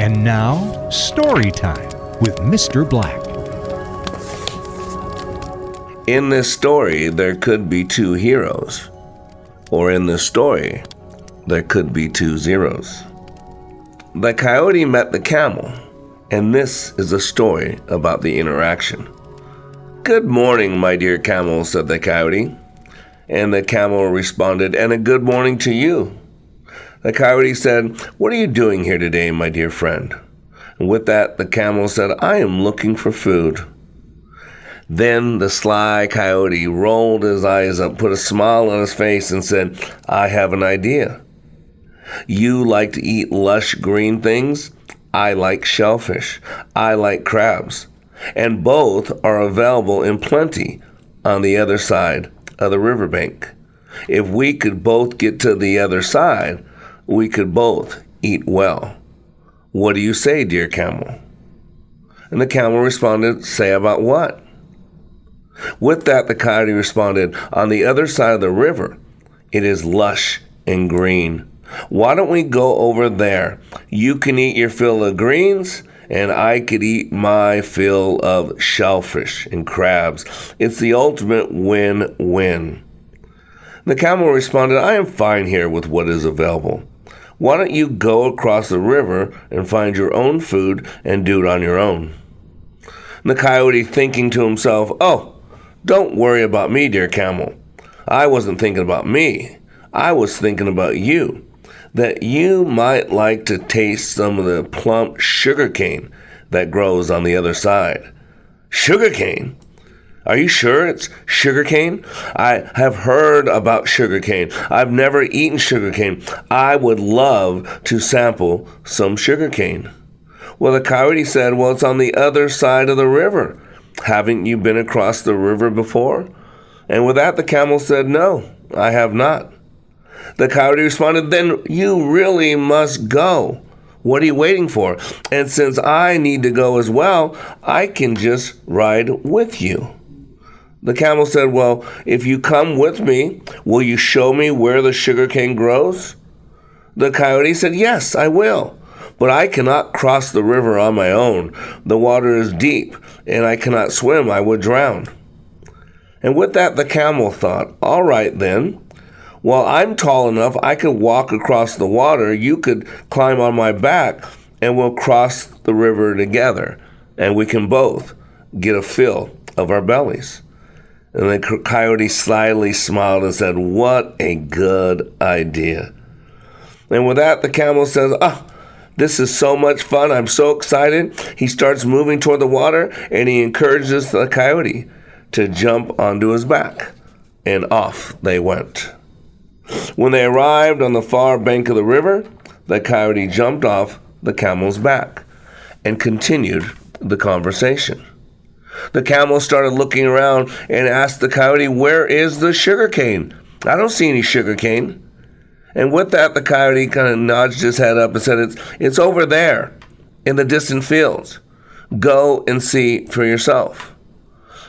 And now, story time with Mr. Black. In this story, there could be two heroes. Or in this story, there could be two zeros. The coyote met the camel, and this is a story about the interaction. Good morning, my dear camel, said the coyote. And the camel responded, And a good morning to you. The coyote said, What are you doing here today, my dear friend? And with that, the camel said, I am looking for food. Then the sly coyote rolled his eyes up, put a smile on his face, and said, I have an idea. You like to eat lush green things? I like shellfish. I like crabs. And both are available in plenty on the other side of the riverbank. If we could both get to the other side, we could both eat well. What do you say, dear camel? And the camel responded, Say about what? With that, the coyote responded, On the other side of the river, it is lush and green. Why don't we go over there? You can eat your fill of greens, and I could eat my fill of shellfish and crabs. It's the ultimate win win. The camel responded, I am fine here with what is available. Why don't you go across the river and find your own food and do it on your own? The coyote, thinking to himself, Oh, don't worry about me, dear camel. I wasn't thinking about me. I was thinking about you that you might like to taste some of the plump sugar cane that grows on the other side. Sugar cane? Are you sure it's sugar cane? I have heard about sugar cane. I've never eaten sugar cane. I would love to sample some sugar cane. Well, the coyote said, Well, it's on the other side of the river. Haven't you been across the river before? And with that, the camel said, No, I have not. The coyote responded, Then you really must go. What are you waiting for? And since I need to go as well, I can just ride with you. The camel said, Well, if you come with me, will you show me where the sugar cane grows? The coyote said, Yes, I will. But I cannot cross the river on my own. The water is deep, and I cannot swim. I would drown. And with that, the camel thought, All right then. Well, I'm tall enough, I could walk across the water. You could climb on my back, and we'll cross the river together, and we can both get a fill of our bellies. And the coyote slyly smiled and said, What a good idea. And with that, the camel says, Ah, oh, this is so much fun. I'm so excited. He starts moving toward the water and he encourages the coyote to jump onto his back. And off they went. When they arrived on the far bank of the river, the coyote jumped off the camel's back and continued the conversation. The camel started looking around and asked the coyote, Where is the sugar cane? I don't see any sugar cane. And with that, the coyote kind of nudged his head up and said, It's, it's over there in the distant fields. Go and see for yourself.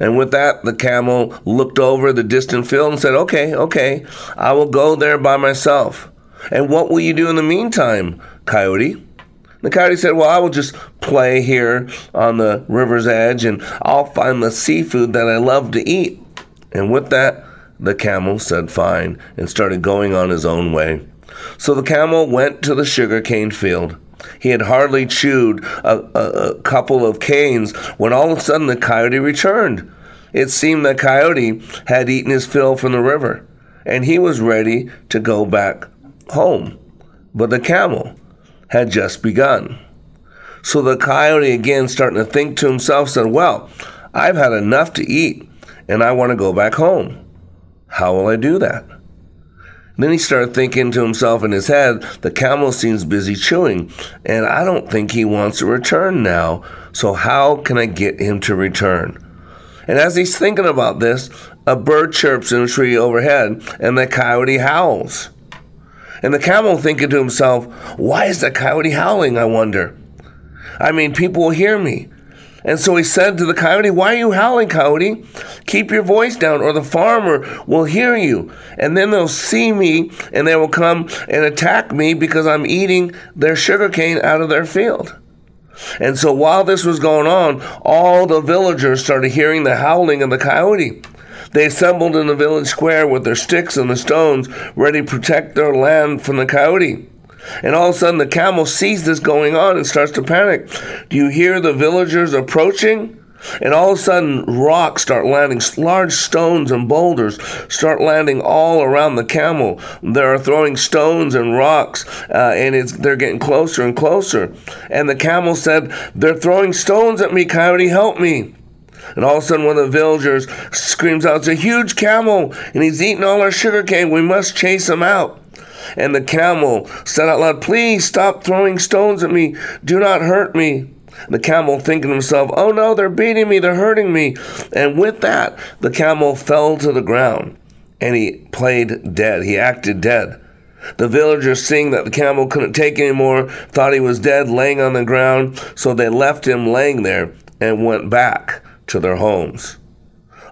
And with that, the camel looked over the distant field and said, Okay, okay, I will go there by myself. And what will you do in the meantime, coyote? The coyote said, Well, I will just play here on the river's edge and I'll find the seafood that I love to eat. And with that, the camel said fine and started going on his own way. So the camel went to the sugarcane field. He had hardly chewed a, a, a, couple of canes when all of a sudden the coyote returned. It seemed the coyote had eaten his fill from the river, and he was ready to go back home. But the camel had just begun. So the coyote, again starting to think to himself, said, Well, I've had enough to eat, and I want to go back home. How will I do that? Then he started thinking to himself in his head, the camel seems busy chewing, and I don't think he wants to return now, so how can I get him to return? And as he's thinking about this, a bird chirps in a tree overhead, and the coyote howls. And the camel thinking to himself, why is the coyote howling, I wonder? I mean, people will hear me. And so he said to the coyote, Why are you howling, coyote? Keep your voice down, or the farmer will hear you. And then they'll see me and they will come and attack me because I'm eating their sugarcane out of their field. And so while this was going on, all the villagers started hearing the howling of the coyote. They assembled in the village square with their sticks and the stones, ready to protect their land from the coyote. And all of a sudden, the camel sees this going on and starts to panic. Do you hear the villagers approaching? And all of a sudden, rocks start landing, large stones and boulders start landing all around the camel. They're throwing stones and rocks, uh, and it's, they're getting closer and closer. And the camel said, They're throwing stones at me, Coyote, help me. And all of a sudden, one of the villagers screams out, It's a huge camel, and he's eating all our sugar cane. We must chase him out. And the camel said out loud, Please stop throwing stones at me. Do not hurt me. The camel thinking to himself, Oh no, they're beating me, they're hurting me. And with that, the camel fell to the ground and he played dead. He acted dead. The villagers, seeing that the camel couldn't take anymore, thought he was dead, laying on the ground, so they left him laying there and went back to their homes.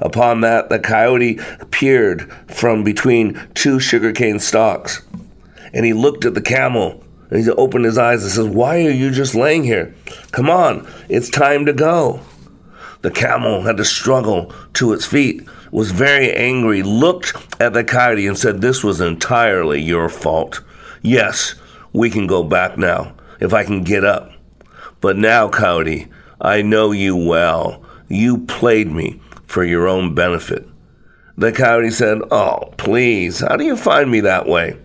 Upon that, the coyote appeared from between two sugarcane stalks, and he looked at the camel and he opened his eyes and says, Why are you just laying here? Come on, it's time to go. The camel had to struggle to its feet, was very angry, looked at the coyote and said, This was entirely your fault. Yes, we can go back now, if I can get up. But now, coyote, I know you well. You played me for your own benefit. The coyote said, Oh, please, how do you find me that way?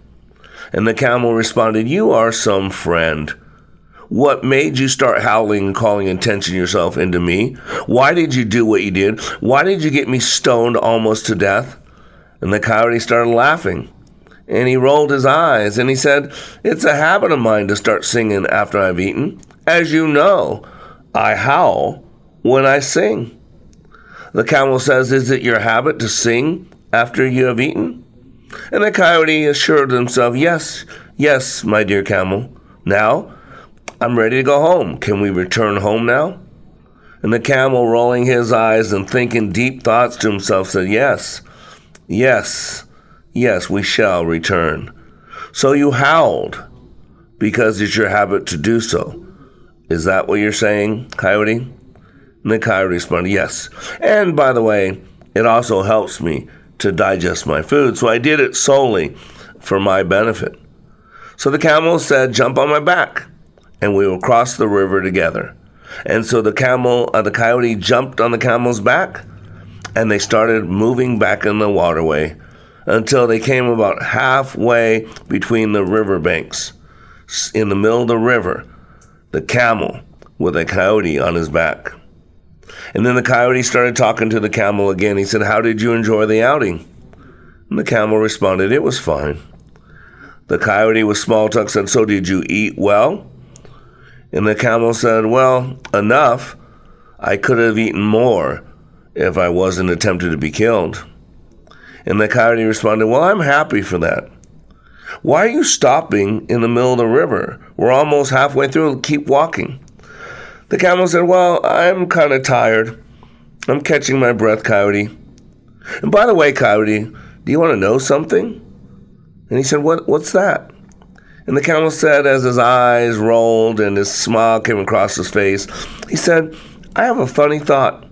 And the camel responded, You are some friend. What made you start howling and calling attention yourself into me? Why did you do what you did? Why did you get me stoned almost to death? And the coyote started laughing. And he rolled his eyes and he said, It's a habit of mine to start singing after I've eaten. As you know, I howl when I sing. The camel says, Is it your habit to sing after you have eaten? And the coyote assured himself, Yes, yes, my dear camel. Now, I'm ready to go home. Can we return home now? And the camel, rolling his eyes and thinking deep thoughts to himself, said, Yes, yes, yes, we shall return. So you howled because it's your habit to do so. Is that what you're saying, coyote? Coyote responded, Yes. And by the way, it also helps me to digest my food. So I did it solely for my benefit. So the camel said, Jump on my back, and we will cross the river together. And so the camel, uh, the coyote jumped on the camel's back, and they started moving back in the waterway until they came about halfway between the river banks. In the middle of the river, the camel with a coyote on his back. And then the coyote started talking to the camel again. He said, How did you enjoy the outing? And the camel responded, It was fine. The coyote with small talk said, So did you eat well? And the camel said, Well, enough. I could have eaten more if I wasn't attempted to be killed. And the coyote responded, Well, I'm happy for that. Why are you stopping in the middle of the river? We're almost halfway through. Keep walking. The camel said, Well, I'm kind of tired. I'm catching my breath, Coyote. And by the way, Coyote, do you want to know something? And he said, what, What's that? And the camel said, as his eyes rolled and his smile came across his face, he said, I have a funny thought.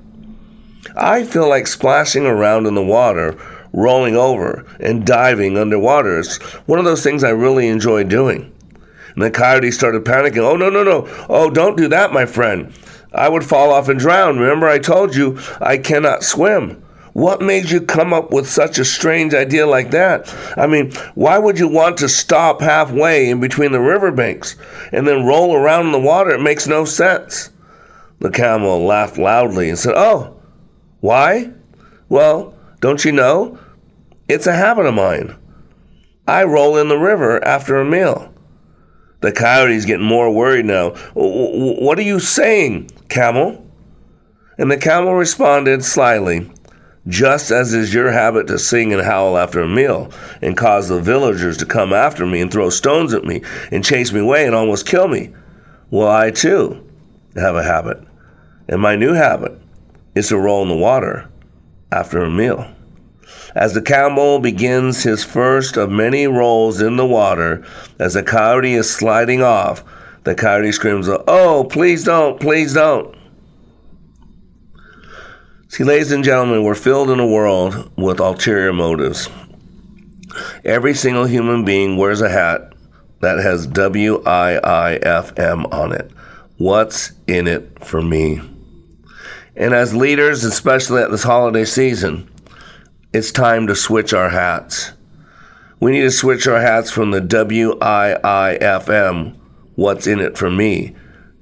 I feel like splashing around in the water, rolling over, and diving underwater. It's one of those things I really enjoy doing. And the coyote started panicking. Oh, no, no, no. Oh, don't do that, my friend. I would fall off and drown. Remember, I told you I cannot swim. What made you come up with such a strange idea like that? I mean, why would you want to stop halfway in between the riverbanks and then roll around in the water? It makes no sense. The camel laughed loudly and said, Oh, why? Well, don't you know? It's a habit of mine. I roll in the river after a meal. The coyote's getting more worried now. What are you saying, camel? And the camel responded slyly, Just as is your habit to sing and howl after a meal, and cause the villagers to come after me and throw stones at me and chase me away and almost kill me. Well, I too have a habit And my new habit is to roll in the water after a meal. As the camel begins his first of many rolls in the water, as the coyote is sliding off, the coyote screams, Oh, please don't, please don't. See, ladies and gentlemen, we're filled in a world with ulterior motives. Every single human being wears a hat that has W I I F M on it. What's in it for me? And as leaders, especially at this holiday season, it's time to switch our hats. We need to switch our hats from the W I I F M, what's in it for me,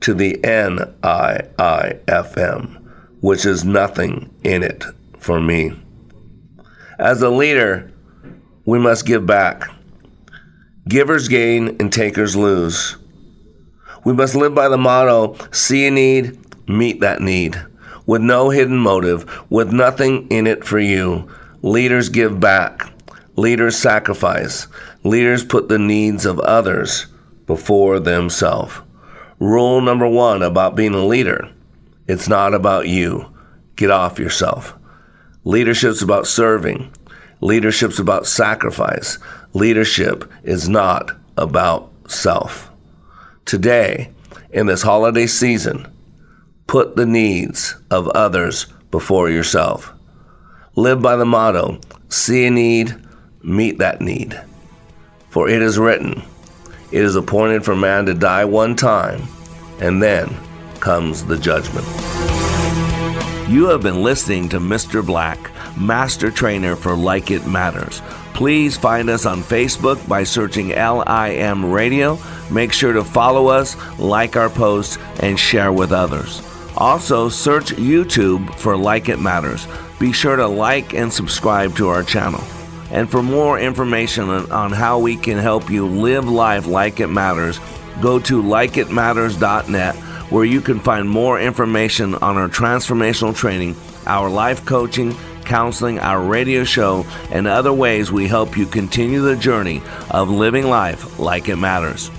to the N I I F M, which is nothing in it for me. As a leader, we must give back. Givers gain and takers lose. We must live by the motto see a need, meet that need. With no hidden motive, with nothing in it for you, leaders give back. Leaders sacrifice. Leaders put the needs of others before themselves. Rule number one about being a leader it's not about you. Get off yourself. Leadership's about serving. Leadership's about sacrifice. Leadership is not about self. Today, in this holiday season, put the needs of others before yourself. Live by the motto see a need, meet that need. For it is written, It is appointed for man to die one time, and then comes the judgment. You have been listening to Mr. Black, Master Trainer for Like It Matters. Please find us on Facebook by searching LIM Radio. Make sure to follow us, like our posts, and share with others. Also, search YouTube for Like It Matters. Be sure to like and subscribe to our channel. And for more information on how we can help you live life like it matters, go to likeitmatters.net where you can find more information on our transformational training, our life coaching, counseling, our radio show, and other ways we help you continue the journey of living life like it matters.